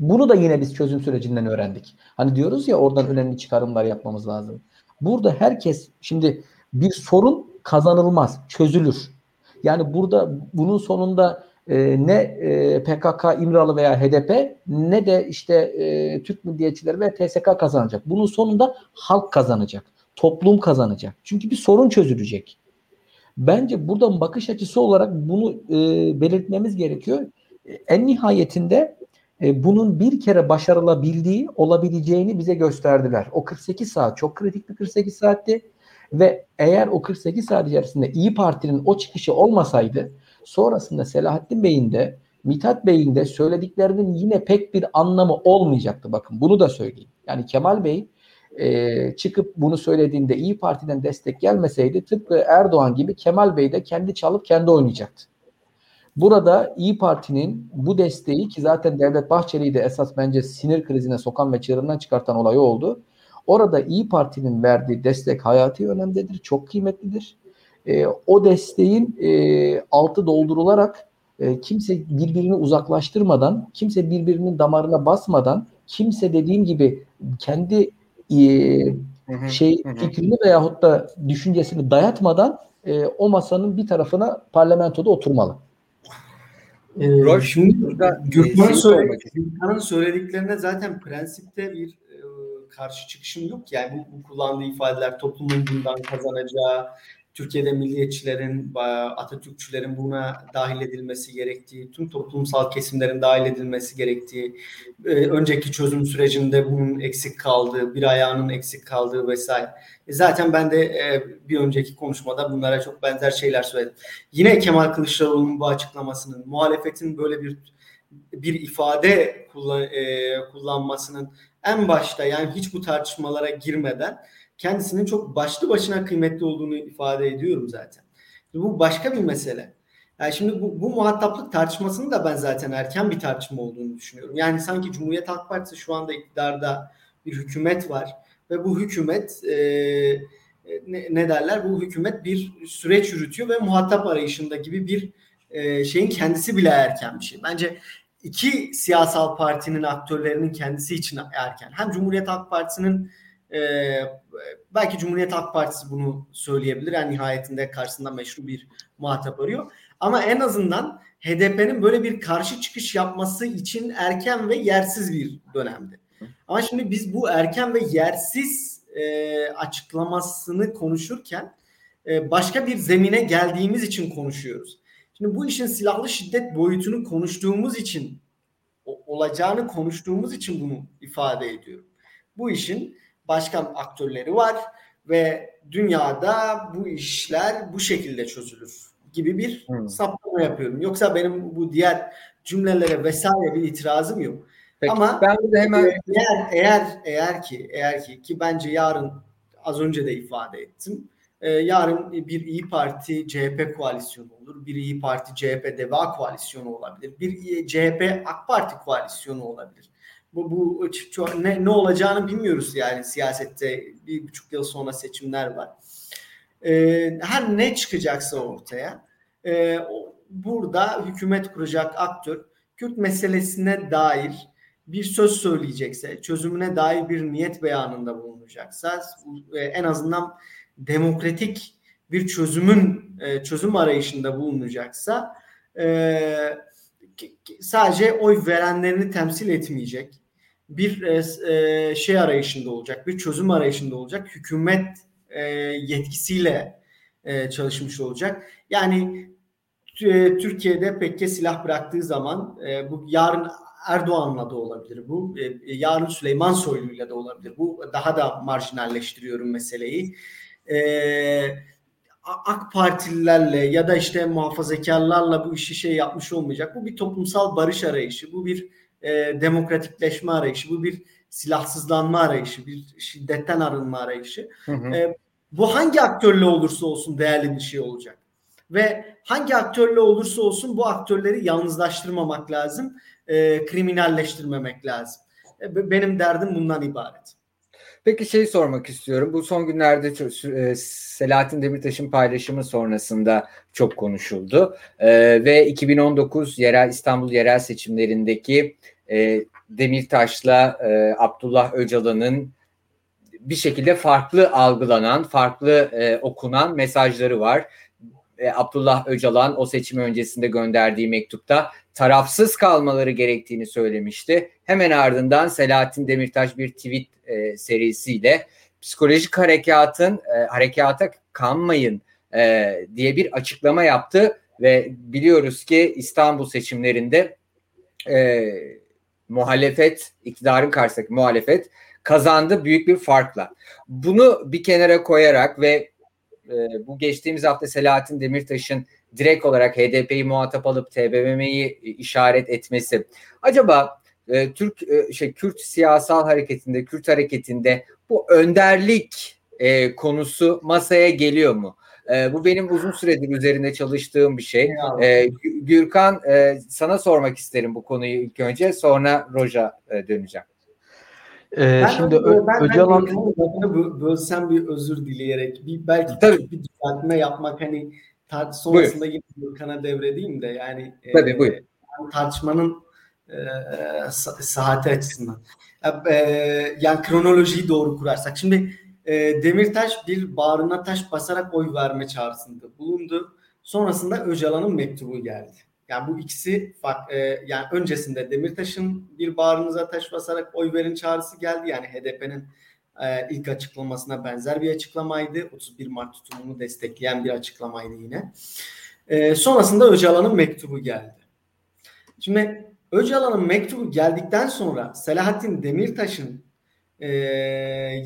Bunu da yine biz çözüm sürecinden öğrendik. Hani diyoruz ya oradan önemli çıkarımlar yapmamız lazım. Burada herkes şimdi bir sorun kazanılmaz, çözülür. Yani burada bunun sonunda e, ne e, PKK, İmralı veya HDP ne de işte e, Türk milliyetçileri ve TSK kazanacak. Bunun sonunda halk kazanacak. Toplum kazanacak. Çünkü bir sorun çözülecek. Bence buradan bakış açısı olarak bunu e, belirtmemiz gerekiyor. En nihayetinde e, bunun bir kere başarılabildiği, olabileceğini bize gösterdiler. O 48 saat çok kritik bir 48 saatti ve eğer o 48 saat içerisinde İyi Parti'nin o çıkışı olmasaydı Sonrasında Selahattin Bey'in de Mithat Bey'in de söylediklerinin yine pek bir anlamı olmayacaktı. Bakın bunu da söyleyeyim. Yani Kemal Bey e, çıkıp bunu söylediğinde İyi Parti'den destek gelmeseydi tıpkı Erdoğan gibi Kemal Bey de kendi çalıp kendi oynayacaktı. Burada İyi Parti'nin bu desteği ki zaten Devlet Bahçeli'yi de esas bence sinir krizine sokan ve çığırından çıkartan olayı oldu. Orada İyi Parti'nin verdiği destek hayati önemdedir, çok kıymetlidir e, o desteğin e, altı doldurularak e, kimse birbirini uzaklaştırmadan, kimse birbirinin damarına basmadan, kimse dediğim gibi kendi e, şey fikrini veyahut da düşüncesini dayatmadan e, o masanın bir tarafına parlamentoda oturmalı. Ee, Roş, şimdi Gürkan'ın söyle, Gürkan'ın söylediklerine zaten prensipte bir e, karşı çıkışım yok. Yani bu, bu kullandığı ifadeler toplumun bundan kazanacağı, Türkiye'de milliyetçilerin, Atatürkçülerin buna dahil edilmesi gerektiği, tüm toplumsal kesimlerin dahil edilmesi gerektiği, e, önceki çözüm sürecinde bunun eksik kaldığı, bir ayağının eksik kaldığı vesaire. E, zaten ben de e, bir önceki konuşmada bunlara çok benzer şeyler söyledim. Yine Kemal Kılıçdaroğlu'nun bu açıklamasının, muhalefetin böyle bir bir ifade kullanmasının en başta yani hiç bu tartışmalara girmeden kendisinin çok başlı başına kıymetli olduğunu ifade ediyorum zaten. Bu başka bir mesele. Yani şimdi bu, bu muhataplık tartışmasını da ben zaten erken bir tartışma olduğunu düşünüyorum. Yani sanki Cumhuriyet Halk Partisi şu anda iktidarda bir hükümet var ve bu hükümet e, ne, ne derler? Bu hükümet bir süreç yürütüyor ve muhatap arayışında gibi bir e, şeyin kendisi bile erken bir şey. Bence iki siyasal partinin aktörlerinin kendisi için erken. Hem Cumhuriyet Halk Partisi'nin ee, belki Cumhuriyet Halk Partisi bunu söyleyebilir. Yani nihayetinde karşısında meşru bir muhatap arıyor. Ama en azından HDP'nin böyle bir karşı çıkış yapması için erken ve yersiz bir dönemdi. Ama şimdi biz bu erken ve yersiz e, açıklamasını konuşurken e, başka bir zemine geldiğimiz için konuşuyoruz. Şimdi bu işin silahlı şiddet boyutunu konuştuğumuz için olacağını konuştuğumuz için bunu ifade ediyorum. Bu işin başka aktörleri var ve dünyada bu işler bu şekilde çözülür gibi bir hmm. saptama yapıyorum. Yoksa benim bu diğer cümlelere vesaire bir itirazım yok. Peki, Ama ben de hemen eğer eğer eğer ki eğer ki ki bence yarın az önce de ifade ettim. e, yarın bir İyi Parti CHP koalisyonu olur. Bir İyi Parti CHP DEVA koalisyonu olabilir. Bir CHP AK Parti koalisyonu olabilir. Bu, bu ne, ne olacağını bilmiyoruz yani siyasette bir buçuk yıl sonra seçimler var. E, her ne çıkacaksa ortaya e, burada hükümet kuracak aktör Kürt meselesine dair bir söz söyleyecekse, çözümüne dair bir niyet beyanında bulunacaksa, e, en azından demokratik bir çözümün e, çözüm arayışında bulunacaksa e, sadece oy verenlerini temsil etmeyecek bir şey arayışında olacak, bir çözüm arayışında olacak, hükümet yetkisiyle çalışmış olacak. Yani Türkiye'de PKK silah bıraktığı zaman bu yarın Erdoğan'la da olabilir bu. E, yarın Süleyman Soylu'yla da olabilir. Bu daha da marjinalleştiriyorum meseleyi. E, AK Partililerle ya da işte muhafazakarlarla bu işi şey yapmış olmayacak. Bu bir toplumsal barış arayışı, bu bir e, demokratikleşme arayışı, bu bir silahsızlanma arayışı, bir şiddetten arınma arayışı. Hı hı. E, bu hangi aktörle olursa olsun değerli bir şey olacak. Ve hangi aktörle olursa olsun bu aktörleri yalnızlaştırmamak lazım e, kriminalleştirmemek lazım. E, benim derdim bundan ibaret. Peki şey sormak istiyorum. Bu son günlerde e, Selahattin Demirtaş'ın paylaşımı sonrasında çok konuşuldu. E, ve 2019 yerel İstanbul yerel seçimlerindeki e, Demirtaş'la e, Abdullah Öcalan'ın bir şekilde farklı algılanan, farklı e, okunan mesajları var. E, Abdullah Öcalan o seçim öncesinde gönderdiği mektupta tarafsız kalmaları gerektiğini söylemişti. Hemen ardından Selahattin Demirtaş bir tweet e, serisiyle psikolojik harekatın e, harekata kanmayın e, diye bir açıklama yaptı ve biliyoruz ki İstanbul seçimlerinde e, muhalefet iktidarın karşısındaki muhalefet kazandı büyük bir farkla. Bunu bir kenara koyarak ve e, bu geçtiğimiz hafta Selahattin Demirtaş'ın direkt olarak HDP'yi muhatap alıp TBMM'yi işaret etmesi acaba e, Türk e, şey Kürt siyasal hareketinde Kürt hareketinde bu önderlik e, konusu masaya geliyor mu? E, bu benim uzun süredir üzerinde çalıştığım bir şey. E, Gürkan e, sana sormak isterim bu konuyu ilk önce sonra Roja e, döneceğim. Ee, ben şimdi ben, ben Öcalan bölsem bir özür dileyerek bir belki Tabii. bir düzeltme yapmak hani tar- sonrasında yine Gürkan'a devredeyim de yani Tabii, e, buyur. tartışmanın e, saati açısından. E, yani kronolojiyi doğru kurarsak. Şimdi e, Demirtaş bir bağrına taş basarak oy verme çağrısında bulundu. Sonrasında Öcalan'ın mektubu geldi. Yani bu ikisi e, yani öncesinde Demirtaş'ın bir bağrınıza taş basarak oy verin çağrısı geldi. Yani HDP'nin e, ilk açıklamasına benzer bir açıklamaydı. 31 Mart tutumunu destekleyen bir açıklamaydı yine. E, sonrasında Öcalan'ın mektubu geldi. Şimdi Öcalan'ın mektubu geldikten sonra Selahattin Demirtaş'ın e,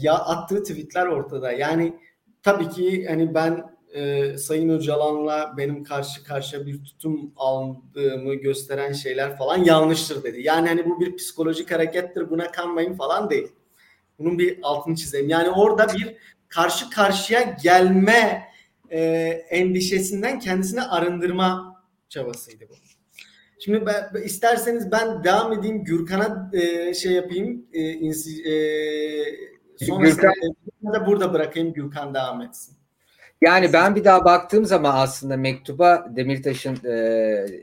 ya attığı tweetler ortada. Yani tabii ki hani ben e, Sayın Öcalan'la benim karşı karşıya bir tutum aldığımı gösteren şeyler falan yanlıştır dedi. Yani hani bu bir psikolojik harekettir buna kanmayın falan değil. Bunun bir altını çizeyim. Yani orada bir karşı karşıya gelme e, endişesinden kendisini arındırma çabasıydı bu. Şimdi ben, isterseniz ben devam edeyim Gürkan'a e, şey yapayım. E, insi, e, sonrasında Gürkan... da burada bırakayım Gürkan devam etsin. Yani ben bir daha baktığım zaman aslında mektuba Demirtaş'ın e,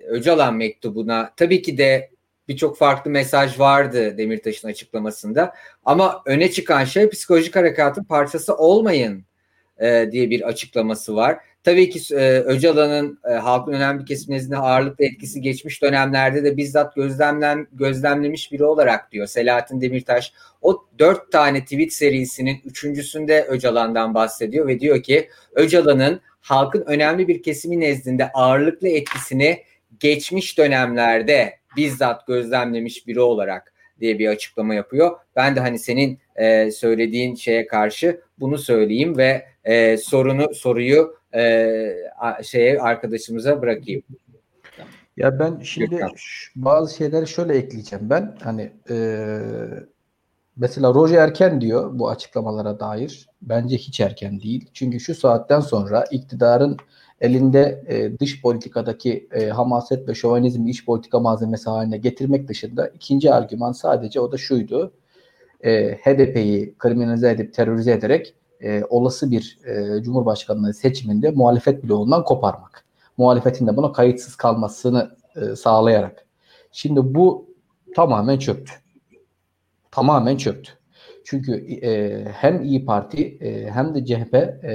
Öcalan mektubuna tabii ki de birçok farklı mesaj vardı Demirtaş'ın açıklamasında. Ama öne çıkan şey psikolojik harekatın parçası olmayın e, diye bir açıklaması var. Tabii ki e, Öcalan'ın e, halkın önemli bir kesim nezdinde ağırlıklı etkisi geçmiş dönemlerde de bizzat gözlemlen, gözlemlemiş biri olarak diyor Selahattin Demirtaş. O dört tane tweet serisinin üçüncüsünde Öcalan'dan bahsediyor ve diyor ki Öcalan'ın halkın önemli bir kesimi nezdinde ağırlıklı etkisini geçmiş dönemlerde bizzat gözlemlemiş biri olarak diye bir açıklama yapıyor. Ben de hani senin e, söylediğin şeye karşı bunu söyleyeyim ve e, sorunu soruyu e, şeye arkadaşımıza bırakayım. Ya ben şimdi bazı şeyleri şöyle ekleyeceğim ben hani e, Mesela Roger erken diyor bu açıklamalara dair. Bence hiç erken değil. Çünkü şu saatten sonra iktidarın elinde e, dış politikadaki e, hamaset ve şovanizmi iç politika malzemesi haline getirmek dışında ikinci argüman sadece o da şuydu. E, HDP'yi kriminalize edip terörize ederek e, olası bir e, Cumhurbaşkanlığı seçiminde muhalefet bloğundan koparmak. Muhalefetin de buna kayıtsız kalmasını e, sağlayarak. Şimdi bu tamamen çöktü. Tamamen çöktü. Çünkü e, hem İyi Parti e, hem de CHP e,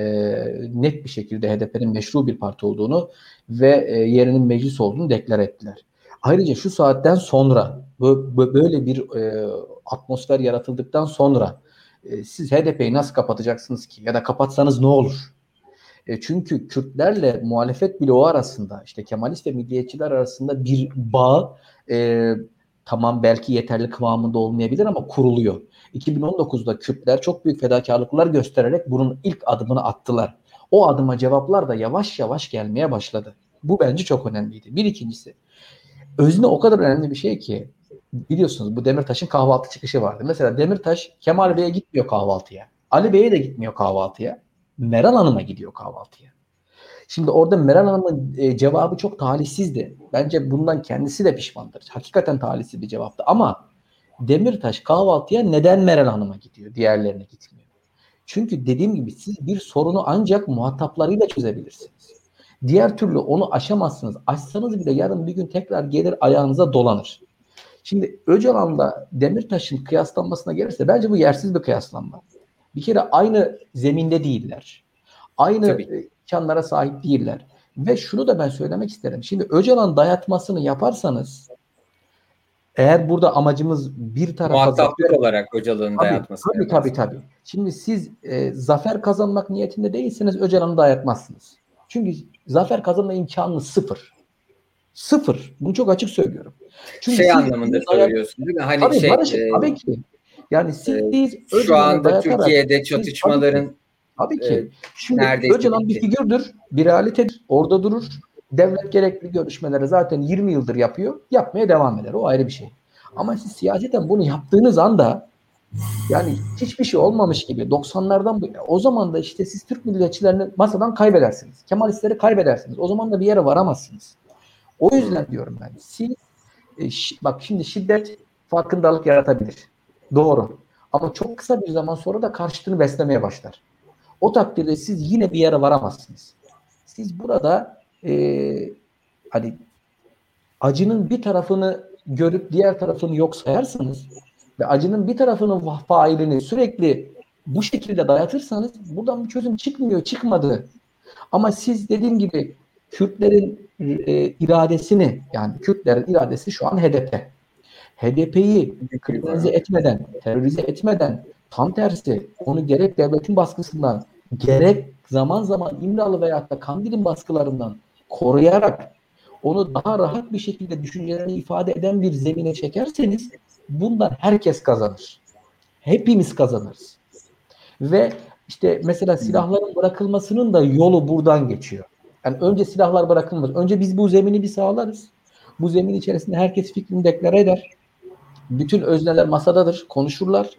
net bir şekilde HDP'nin meşru bir parti olduğunu ve e, yerinin meclis olduğunu deklar ettiler. Ayrıca şu saatten sonra böyle bir e, atmosfer yaratıldıktan sonra e, siz HDP'yi nasıl kapatacaksınız ki? Ya da kapatsanız ne olur? E, çünkü Kürtlerle muhalefet bloğu arasında işte Kemalist ve milliyetçiler arasında bir bağ e, tamam belki yeterli kıvamında olmayabilir ama kuruluyor. 2019'da Kürtler çok büyük fedakarlıklar göstererek bunun ilk adımını attılar. O adıma cevaplar da yavaş yavaş gelmeye başladı. Bu bence çok önemliydi. Bir ikincisi özne o kadar önemli bir şey ki biliyorsunuz bu Demirtaş'ın kahvaltı çıkışı vardı. Mesela Demirtaş Kemal Bey'e gitmiyor kahvaltıya. Ali Bey'e de gitmiyor kahvaltıya. Meral Hanım'a gidiyor kahvaltıya. Şimdi orada Meral Hanım'ın e, cevabı çok talihsizdi. Bence bundan kendisi de pişmandır. Hakikaten talihsiz bir cevaptı. Ama Demirtaş kahvaltıya neden Meral Hanım'a gidiyor? Diğerlerine gitmiyor. Çünkü dediğim gibi siz bir sorunu ancak muhataplarıyla çözebilirsiniz. Diğer türlü onu aşamazsınız. Aşsanız bile yarın bir gün tekrar gelir ayağınıza dolanır. Şimdi Öcalan'la Demirtaş'ın kıyaslanmasına gelirse bence bu yersiz bir kıyaslanma. Bir kere aynı zeminde değiller. Aynı Tabii. E, imkanlara sahip değiller. Ve şunu da ben söylemek isterim. Şimdi Öcalan dayatmasını yaparsanız eğer burada amacımız bir tarafa muhataplar olarak Öcalan'ın dayatması. Tabii tabii tabii. Şimdi siz e, zafer kazanmak niyetinde değilseniz Öcalan'ı dayatmazsınız. Çünkü zafer kazanma imkanınız sıfır. Sıfır. Bunu çok açık söylüyorum. Çünkü şey anlamında söylüyorsun değil mi? Hani tabii, şey, Barış, e, tabii ki. Yani siz e, şu anda Türkiye'de çatışmaların tabii ki, tabii ki. E, Şimdi Öcalan bir figürdür, bir realitedir. Orada durur. Devlet gerekli görüşmeleri zaten 20 yıldır yapıyor. Yapmaya devam eder. O ayrı bir şey. Ama siz siyaseten bunu yaptığınız anda yani hiçbir şey olmamış gibi 90'lardan bu o zaman da işte siz Türk milliyetçilerini masadan kaybedersiniz. Kemalistleri kaybedersiniz. O zaman da bir yere varamazsınız. O yüzden diyorum ben. Siz e, bak şimdi şiddet farkındalık yaratabilir. Doğru. Ama çok kısa bir zaman sonra da karşıtını beslemeye başlar. O takdirde siz yine bir yere varamazsınız. Siz burada e, hani acının bir tarafını görüp diğer tarafını yok sayarsanız ve acının bir tarafının failini sürekli bu şekilde dayatırsanız buradan bir çözüm çıkmıyor, çıkmadı. Ama siz dediğim gibi Kürtlerin e, iradesini yani Kürtlerin iradesi şu an HDP. HDP'yi kriminalize etmeden, terörize etmeden tam tersi onu gerek devletin baskısından gerek zaman zaman İmralı veyahut da Kandil'in baskılarından koruyarak onu daha rahat bir şekilde düşüncelerini ifade eden bir zemine çekerseniz bundan herkes kazanır. Hepimiz kazanırız. Ve işte mesela silahların bırakılmasının da yolu buradan geçiyor. Yani önce silahlar bırakılmaz. Önce biz bu zemini bir sağlarız. Bu zemin içerisinde herkes fikrini deklare eder. Bütün özneler masadadır, konuşurlar.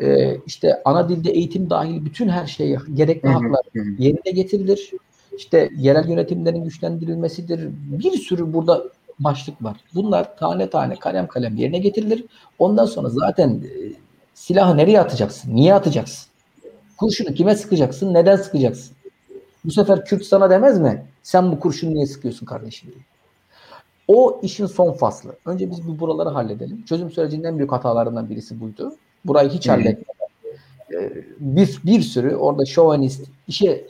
Ee, işte ana dilde eğitim dahil bütün her şey gerekli haklar yerine getirilir. İşte yerel yönetimlerin güçlendirilmesidir. Bir sürü burada başlık var. Bunlar tane tane kalem kalem yerine getirilir. Ondan sonra zaten e, silahı nereye atacaksın? Niye atacaksın? Kurşunu kime sıkacaksın? Neden sıkacaksın? Bu sefer Kürt sana demez mi? Sen bu kurşunu niye sıkıyorsun kardeşim diye. O işin son faslı. Önce biz bu buraları halledelim. Çözüm sürecinin en büyük hatalarından birisi buydu. Burayı hiç halletmeden e, bir, bir sürü orada şovanist işe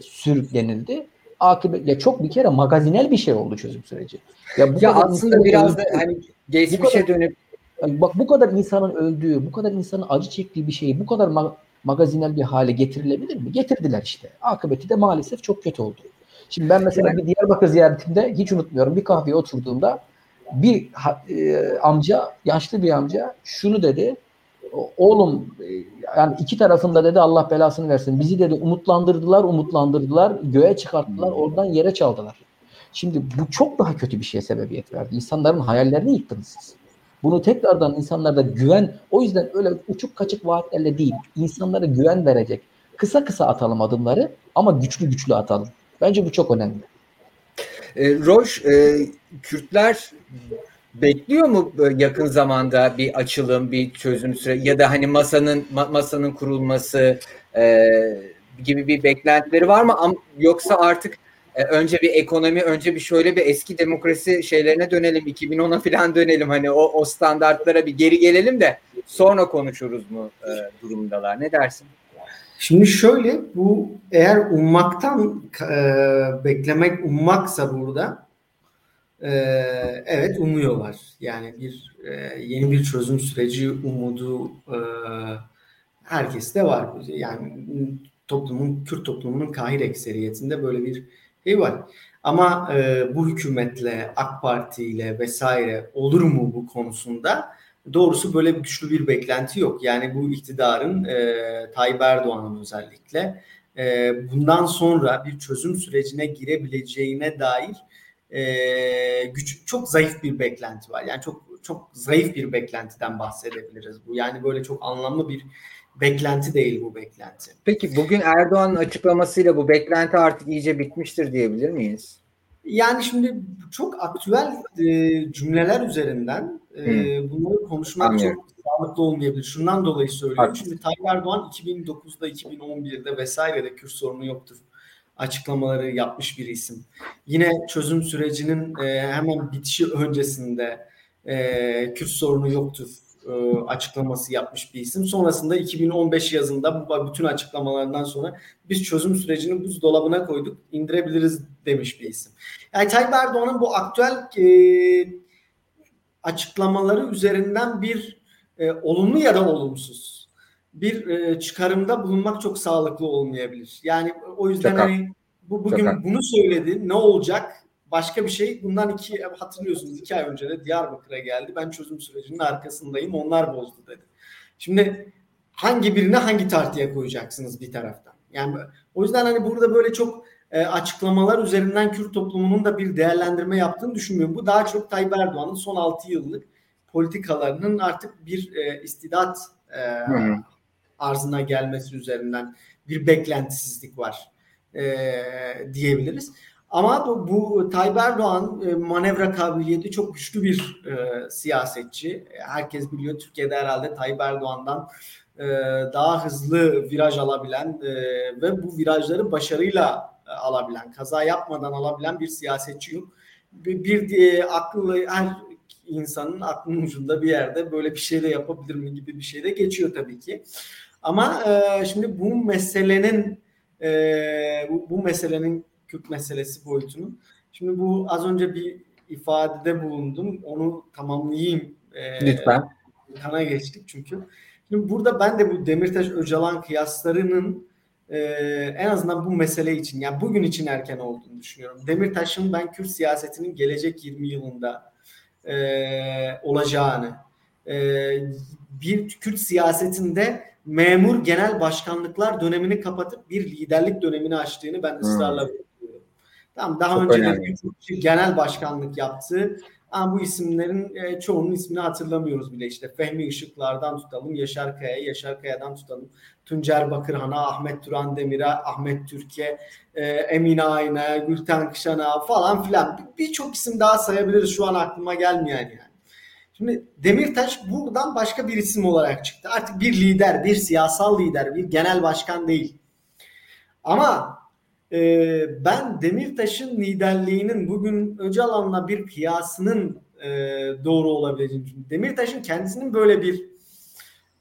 sürüklenildi. Akıbetle çok bir kere magazinel bir şey oldu çözüm süreci. Ya, bu ya aslında biraz da hani geçmişe kadar, dönüp bak bu kadar insanın öldüğü, bu kadar insanın acı çektiği bir şeyi bu kadar ma- magazinel bir hale getirilebilir mi? Getirdiler işte. Akıbeti de maalesef çok kötü oldu. Şimdi ben mesela bir Diyarbakır ziyaretimde hiç unutmuyorum bir kahveye oturduğumda bir e, amca, yaşlı bir amca şunu dedi. Oğlum e, yani iki tarafında dedi Allah belasını versin. Bizi dedi umutlandırdılar, umutlandırdılar, göğe çıkarttılar, oradan yere çaldılar. Şimdi bu çok daha kötü bir şeye sebebiyet verdi. İnsanların hayallerini yıktınız siz. Bunu tekrardan insanlarda güven, o yüzden öyle uçuk kaçık vaatlerle değil, insanlara güven verecek. Kısa kısa atalım adımları ama güçlü güçlü atalım. Bence bu çok önemli. E, Roş, e, Kürtler bekliyor mu yakın zamanda bir açılım, bir çözüm süre ya da hani masanın masanın kurulması e, gibi bir beklentileri var mı? Yoksa artık e, önce bir ekonomi, önce bir şöyle bir eski demokrasi şeylerine dönelim, 2010'a falan dönelim hani o, o standartlara bir geri gelelim de sonra konuşuruz mu e, durumdalar? Ne dersin? Şimdi şöyle bu eğer ummaktan e, beklemek ummaksa burada e, evet umuyorlar. Yani bir e, yeni bir çözüm süreci umudu e, herkeste var. Yani toplumun Kürt toplumunun kahir ekseriyetinde böyle bir var. Ama e, bu hükümetle AK Parti ile vesaire olur mu bu konusunda doğrusu böyle güçlü bir beklenti yok. Yani bu iktidarın e, Tayyip Erdoğan'ın özellikle e, bundan sonra bir çözüm sürecine girebileceğine dair e, güç çok zayıf bir beklenti var. Yani çok çok zayıf bir beklentiden bahsedebiliriz bu. Yani böyle çok anlamlı bir beklenti değil bu beklenti. Peki bugün Erdoğan'ın açıklamasıyla bu beklenti artık iyice bitmiştir diyebilir miyiz? Yani şimdi çok aktüel e, cümleler üzerinden e, hmm. bunları konuşmak Anlıyorum. çok sağlıklı olmayabilir. Şundan dolayı söylüyorum. Haklısın. Şimdi Tayyip Erdoğan 2009'da 2011'de vesairede Kürt sorunu yoktur açıklamaları yapmış bir isim. Yine çözüm sürecinin e, hemen bitişi öncesinde e, Kürt sorunu yoktur e, açıklaması yapmış bir isim. Sonrasında 2015 yazında bu bütün açıklamalarından sonra biz çözüm sürecini buzdolabına koyduk, indirebiliriz demiş bir isim. Yani Tayyip Erdoğan'ın bu aktüel e, açıklamaları üzerinden bir e, olumlu ya da olumsuz bir e, çıkarımda bulunmak çok sağlıklı olmayabilir. Yani o yüzden Çok hani bu bugün Çok bunu söyledi. Ne olacak? Başka bir şey. Bundan iki hatırlıyorsunuz iki ay önce de Diyarbakır'a geldi. Ben çözüm sürecinin arkasındayım. Onlar bozdu dedi. Şimdi hangi birine hangi tartıya koyacaksınız bir taraftan? Yani o yüzden hani burada böyle çok e, açıklamalar üzerinden Kürt toplumunun da bir değerlendirme yaptığını düşünmüyorum. Bu daha çok Tayyip Erdoğan'ın son 6 yıllık politikalarının artık bir e, istidat e, arzına gelmesi üzerinden bir beklentisizlik var e, diyebiliriz. Ama bu, bu Tayyip Erdoğan e, manevra kabiliyeti çok güçlü bir e, siyasetçi. Herkes biliyor Türkiye'de herhalde Tayyip Erdoğan'dan e, daha hızlı viraj alabilen e, ve bu virajları başarıyla e, alabilen, kaza yapmadan alabilen bir siyasetçi yok. Bir, bir e, akıllı her insanın aklının ucunda bir yerde böyle bir şey de yapabilir mi gibi bir şey de geçiyor tabii ki. Ama e, şimdi bu meselenin e, bu, bu meselenin Kürt meselesi boyutunu. Şimdi bu az önce bir ifadede bulundum. Onu tamamlayayım. E, Lütfen. Kana geçtik çünkü. Şimdi burada ben de bu Demirtaş Öcalan kıyaslarının e, en azından bu mesele için yani bugün için erken olduğunu düşünüyorum. Demirtaş'ın ben Kürt siyasetinin gelecek 20 yılında e, olacağını e, bir Kürt siyasetinde memur genel başkanlıklar dönemini kapatıp bir liderlik dönemini açtığını ben ısrarla hmm. Tamam daha Çok önce önemli. de genel başkanlık yaptı. Ama bu isimlerin e, çoğunun ismini hatırlamıyoruz bile işte. Fehmi Işıklar'dan tutalım, Yaşar Kaya, Yaşar Kaya'dan tutalım. Tuncer Bakırhan'a, Ahmet Turan Demir'e, Ahmet Türkiye, e, Emine Ayna, Gülten Kışan'a falan filan. Birçok isim daha sayabiliriz şu an aklıma gelmeyen yani. Şimdi Demirtaş buradan başka bir isim olarak çıktı. Artık bir lider, bir siyasal lider, bir genel başkan değil. Ama e, ben Demirtaş'ın liderliğinin bugün Öcalan'la bir kıyasının e, doğru olabileceğini düşünüyorum. Demirtaş'ın kendisinin böyle bir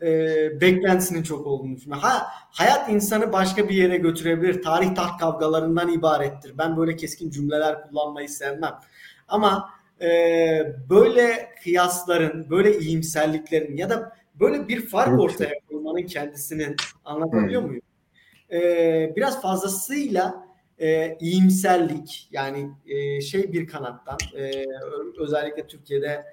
e, beklentisinin çok olduğunu düşünüyorum. Ha, hayat insanı başka bir yere götürebilir. Tarih taht kavgalarından ibarettir. Ben böyle keskin cümleler kullanmayı sevmem. Ama e, böyle kıyasların, böyle iyimserliklerin ya da böyle bir fark ortaya koymanın kendisinin anlatabiliyor hmm. muyum? E, biraz fazlasıyla e, iyimserlik yani e, şey bir kanattan e, özellikle Türkiye'de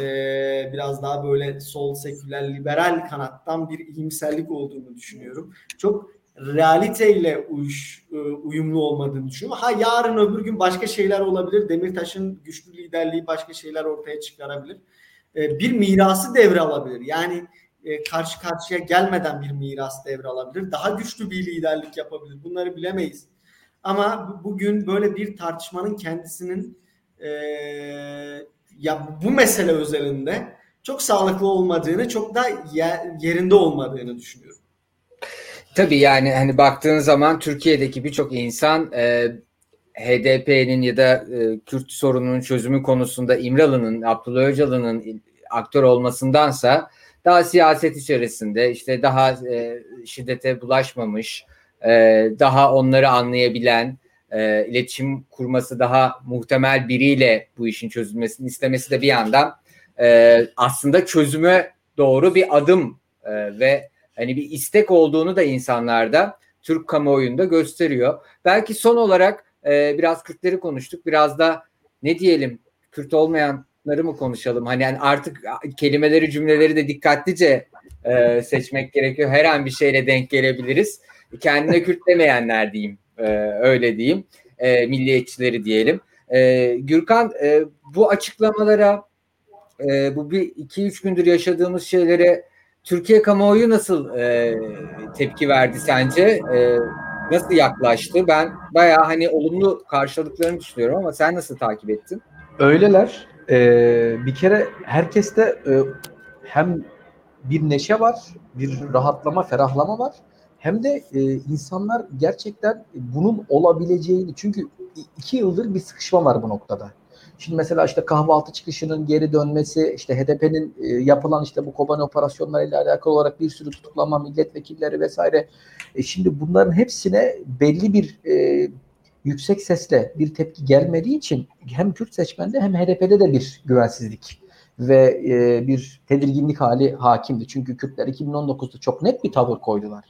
e, biraz daha böyle sol seküler liberal kanattan bir iyimserlik olduğunu düşünüyorum. Çok realiteyle uyuş, e, uyumlu olmadığını düşünüyorum. Ha yarın öbür gün başka şeyler olabilir. Demirtaş'ın güçlü liderliği başka şeyler ortaya çıkarabilir. e, bir mirası devralabilir. Yani e, karşı karşıya gelmeden bir miras devralabilir. Daha güçlü bir liderlik yapabilir. Bunları bilemeyiz. Ama bugün böyle bir tartışmanın kendisinin e, ya bu mesele özelinde çok sağlıklı olmadığını, çok da yerinde olmadığını düşünüyorum. Tabii yani hani baktığın zaman Türkiye'deki birçok insan e, HDP'nin ya da e, Kürt sorununun çözümü konusunda İmralı'nın, Abdullah Öcalan'ın aktör olmasındansa daha siyaset içerisinde işte daha e, şiddete bulaşmamış, e, daha onları anlayabilen, e, iletişim kurması daha muhtemel biriyle bu işin çözülmesini istemesi de bir yandan e, aslında çözüme doğru bir adım e, ve hani bir istek olduğunu da insanlarda Türk kamuoyunda gösteriyor. Belki son olarak e, biraz Kürtleri konuştuk. Biraz da ne diyelim Kürt olmayanları mı konuşalım? Hani yani artık kelimeleri cümleleri de dikkatlice e, seçmek gerekiyor. Her an bir şeyle denk gelebiliriz. Kendine Kürt demeyenler diyeyim. E, öyle diyeyim. E, milliyetçileri diyelim. E, Gürkan e, bu açıklamalara e, bu bir iki üç gündür yaşadığımız şeylere Türkiye kamuoyu nasıl e, tepki verdi sence? E, nasıl yaklaştı? Ben bayağı hani olumlu karşıladıklarını düşünüyorum ama sen nasıl takip ettin? Öyleler. Ee, bir kere herkeste e, hem bir neşe var, bir rahatlama, ferahlama var. Hem de e, insanlar gerçekten bunun olabileceğini çünkü iki yıldır bir sıkışma var bu noktada. Şimdi mesela işte kahvaltı çıkışının geri dönmesi, işte HDP'nin e, yapılan işte bu Kobani operasyonlarıyla alakalı olarak bir sürü tutuklanma milletvekilleri vesaire. E şimdi bunların hepsine belli bir e, yüksek sesle bir tepki gelmediği için hem Kürt seçmende hem HDP'de de bir güvensizlik ve e, bir tedirginlik hali hakimdi. Çünkü Kürtler 2019'da çok net bir tavır koydular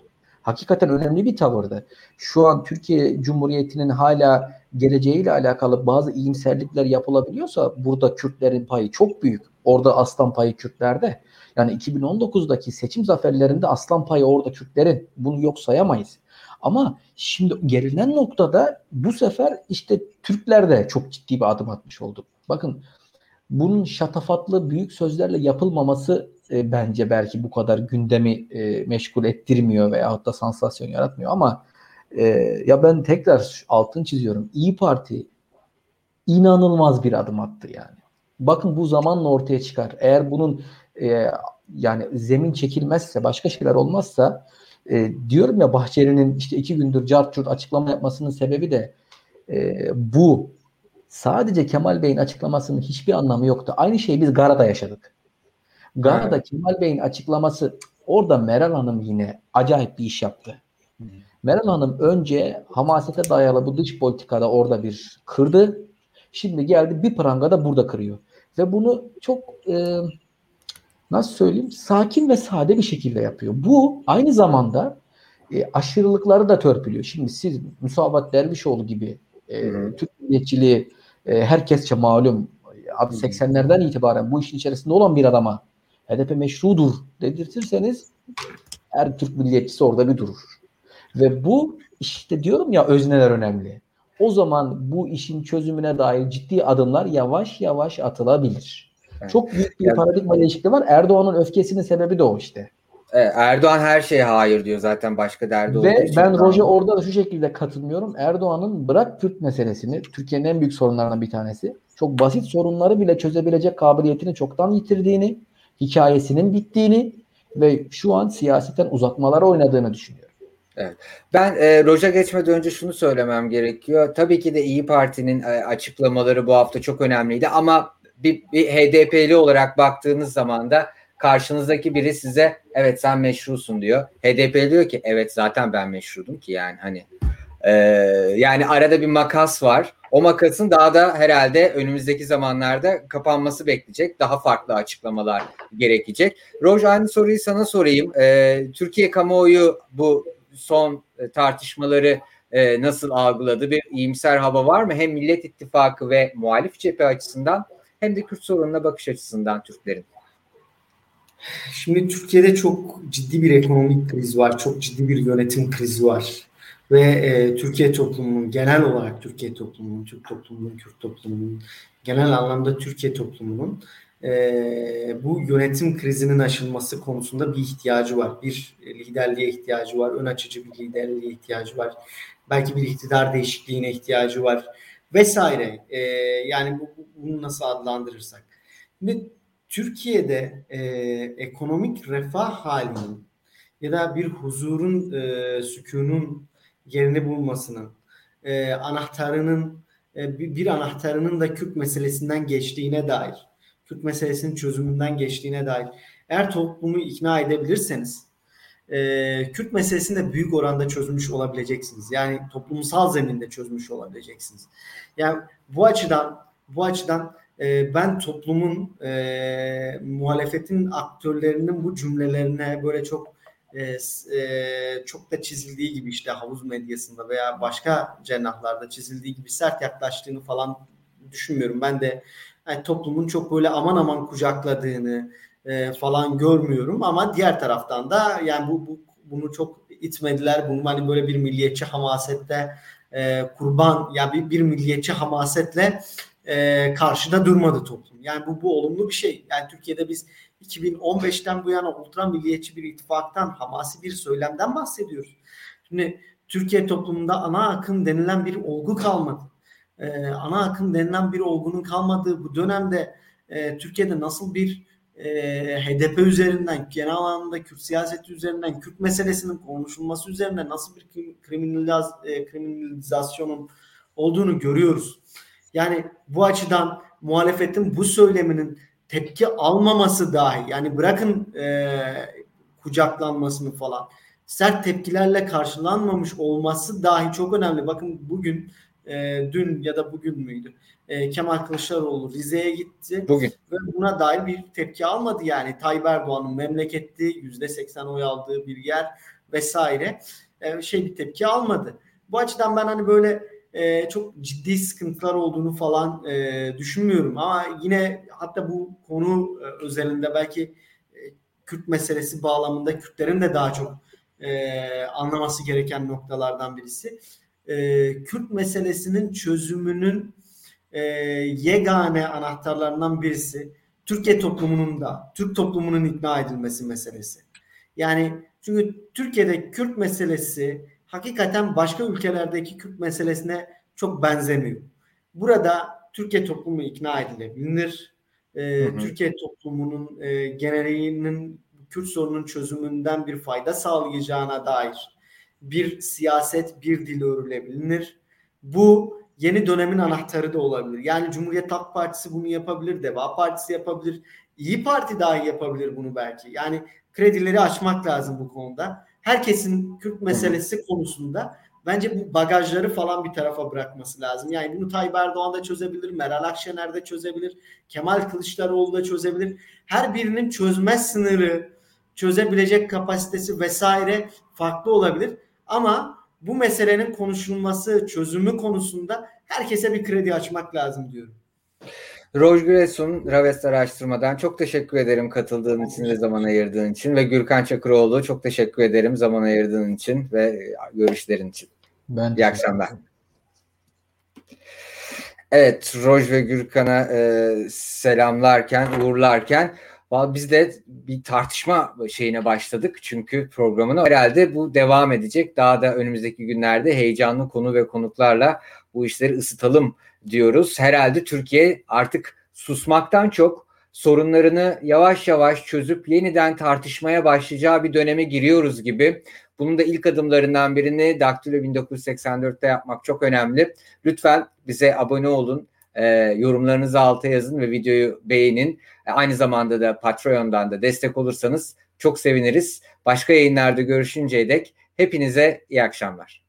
hakikaten önemli bir tavırdı. Şu an Türkiye Cumhuriyeti'nin hala geleceğiyle alakalı bazı iyimserlikler yapılabiliyorsa burada Kürtlerin payı çok büyük. Orada aslan payı Kürtlerde. Yani 2019'daki seçim zaferlerinde aslan payı orada Kürtlerin. Bunu yok sayamayız. Ama şimdi gelinen noktada bu sefer işte Türkler de çok ciddi bir adım atmış oldu. Bakın bunun şatafatlı büyük sözlerle yapılmaması e, bence belki bu kadar gündemi e, meşgul ettirmiyor veya da sansasyon yaratmıyor ama e, ya ben tekrar altın çiziyorum. İyi Parti inanılmaz bir adım attı yani. Bakın bu zamanla ortaya çıkar. Eğer bunun e, yani zemin çekilmezse başka şeyler olmazsa e, diyorum ya Bahçeli'nin işte iki gündür cart açıklama yapmasının sebebi de e, bu. Sadece Kemal Bey'in açıklamasının hiçbir anlamı yoktu. Aynı şeyi biz Gara'da yaşadık. Gara'da evet. Kemal Bey'in açıklaması orada Meral Hanım yine acayip bir iş yaptı. Meral Hanım önce hamasete dayalı bu dış politikada orada bir kırdı. Şimdi geldi bir pranga da burada kırıyor. Ve bunu çok e, nasıl söyleyeyim sakin ve sade bir şekilde yapıyor. Bu aynı zamanda e, aşırılıkları da törpülüyor. Şimdi siz Musavat Dervişoğlu gibi e, Türk milliyetçiliği e, herkesçe malum abi 80'lerden itibaren bu işin içerisinde olan bir adama HDP meşrudur dedirtirseniz her Türk milliyetçisi orada bir durur. Ve bu işte diyorum ya özneler önemli. O zaman bu işin çözümüne dair ciddi adımlar yavaş yavaş atılabilir. Evet. Çok büyük bir paradigma değişikliği var. Erdoğan'ın öfkesinin sebebi de o işte. Erdoğan her şeye hayır diyor zaten başka derdi Ve olduğu ben Roja orada da şu şekilde katılmıyorum. Erdoğan'ın bırak Kürt meselesini Türkiye'nin en büyük sorunlarından bir tanesi. Çok basit sorunları bile çözebilecek kabiliyetini çoktan yitirdiğini, hikayesinin bittiğini ve şu an siyaseten uzatmalara oynadığını düşünüyorum. Evet. Ben e, Roja geçmeden önce şunu söylemem gerekiyor. Tabii ki de İyi Parti'nin e, açıklamaları bu hafta çok önemliydi ama bir, bir HDP'li olarak baktığınız zaman da karşınızdaki biri size evet sen meşrusun diyor. HDP diyor ki evet zaten ben meşrudum ki yani hani e, yani arada bir makas var. O makasın daha da herhalde önümüzdeki zamanlarda kapanması bekleyecek. Daha farklı açıklamalar gerekecek. Roj aynı soruyu sana sorayım. E, Türkiye kamuoyu bu son e, tartışmaları e, nasıl algıladı? Bir iyimser hava var mı? Hem Millet İttifakı ve muhalif cephe açısından hem de Kürt sorununa bakış açısından Türklerin. Şimdi Türkiye'de çok ciddi bir ekonomik kriz var, çok ciddi bir yönetim krizi var. Ve e, Türkiye toplumunun, genel olarak Türkiye toplumunun, Türk toplumunun, Kürt toplumunun, genel anlamda Türkiye toplumunun e, bu yönetim krizinin aşılması konusunda bir ihtiyacı var. Bir liderliğe ihtiyacı var. Ön açıcı bir liderliğe ihtiyacı var. Belki bir iktidar değişikliğine ihtiyacı var vesaire. E, yani bu, bunu nasıl adlandırırsak. Şimdi Türkiye'de e, ekonomik refah halinin ya da bir huzurun, e, sükunun yerini bulmasının e, anahtarının e, bir, anahtarının da Kürt meselesinden geçtiğine dair, Kürt meselesinin çözümünden geçtiğine dair eğer toplumu ikna edebilirseniz e, Kürt meselesini de büyük oranda çözmüş olabileceksiniz. Yani toplumsal zeminde çözmüş olabileceksiniz. Yani bu açıdan bu açıdan e, ben toplumun e, muhalefetin aktörlerinin bu cümlelerine böyle çok e, e, çok da çizildiği gibi işte havuz medyasında veya başka cenahlarda çizildiği gibi sert yaklaştığını falan düşünmüyorum. Ben de yani toplumun çok böyle aman aman kucakladığını e, falan görmüyorum ama diğer taraftan da yani bu, bu bunu çok itmediler. Bunu hani böyle bir milliyetçi hamasette e, kurban ya bir, bir milliyetçi hamasetle e, karşıda durmadı toplum. Yani bu bu olumlu bir şey. Yani Türkiye'de biz 2015'ten bu yana ultra milliyetçi bir ittifaktan, hamasi bir söylemden bahsediyoruz. Şimdi Türkiye toplumunda ana akım denilen bir olgu kalmadı. Ee, ana akım denilen bir olgunun kalmadığı bu dönemde e, Türkiye'de nasıl bir e, HDP üzerinden, genel anlamda Kürt siyaseti üzerinden, Kürt meselesinin konuşulması üzerinden nasıl bir kriminaliz, kriminalizasyonun olduğunu görüyoruz. Yani bu açıdan muhalefetin bu söyleminin tepki almaması dahi yani bırakın e, kucaklanmasını falan sert tepkilerle karşılanmamış olması dahi çok önemli. Bakın bugün e, dün ya da bugün müydü? E, Kemal Kılıçdaroğlu Rize'ye gitti. Bugün. Ve buna dair bir tepki almadı yani. Tayyip Erdoğan'ın. Yüzde seksen oy aldığı bir yer vesaire. E, şey bir tepki almadı. Bu açıdan ben hani böyle e, çok ciddi sıkıntılar olduğunu falan e, düşünmüyorum. Ama yine hatta bu konu e, özelinde belki e, Kürt meselesi bağlamında Kürtlerin de daha çok e, anlaması gereken noktalardan birisi. E, Kürt meselesinin çözümünün e, yegane anahtarlarından birisi Türkiye toplumunun da Türk toplumunun ikna edilmesi meselesi. Yani çünkü Türkiye'de Kürt meselesi hakikaten başka ülkelerdeki Kürt meselesine çok benzemiyor. Burada Türkiye toplumu ikna edilebilir. Ee, hı hı. Türkiye toplumunun e, genelinin Kürt sorunun çözümünden bir fayda sağlayacağına dair bir siyaset, bir dil örülebilir. Bu yeni dönemin anahtarı da olabilir. Yani Cumhuriyet Halk Partisi bunu yapabilir, Deva Partisi yapabilir, İyi Parti dahi yapabilir bunu belki. Yani kredileri açmak lazım bu konuda herkesin Kürt meselesi konusunda bence bu bagajları falan bir tarafa bırakması lazım. Yani bunu Tayyip Erdoğan da çözebilir, Meral Akşener de çözebilir, Kemal Kılıçdaroğlu da çözebilir. Her birinin çözme sınırı, çözebilecek kapasitesi vesaire farklı olabilir. Ama bu meselenin konuşulması, çözümü konusunda herkese bir kredi açmak lazım diyorum. Roj Gresun, Raves Araştırma'dan çok teşekkür ederim katıldığın için ve zaman ayırdığın için ve Gürkan Çakıroğlu çok teşekkür ederim zaman ayırdığın için ve görüşlerin için. Ben İyi akşamlar. Evet, Roj ve Gürkan'a e, selamlarken, uğurlarken biz de bir tartışma şeyine başladık. Çünkü programını herhalde bu devam edecek. Daha da önümüzdeki günlerde heyecanlı konu ve konuklarla bu işleri ısıtalım diyoruz. Herhalde Türkiye artık susmaktan çok sorunlarını yavaş yavaş çözüp yeniden tartışmaya başlayacağı bir döneme giriyoruz gibi. Bunun da ilk adımlarından birini Daktilo 1984'te yapmak çok önemli. Lütfen bize abone olun, e, yorumlarınızı alta yazın ve videoyu beğenin. E, aynı zamanda da Patreon'dan da destek olursanız çok seviniriz. Başka yayınlarda görüşünceye dek hepinize iyi akşamlar.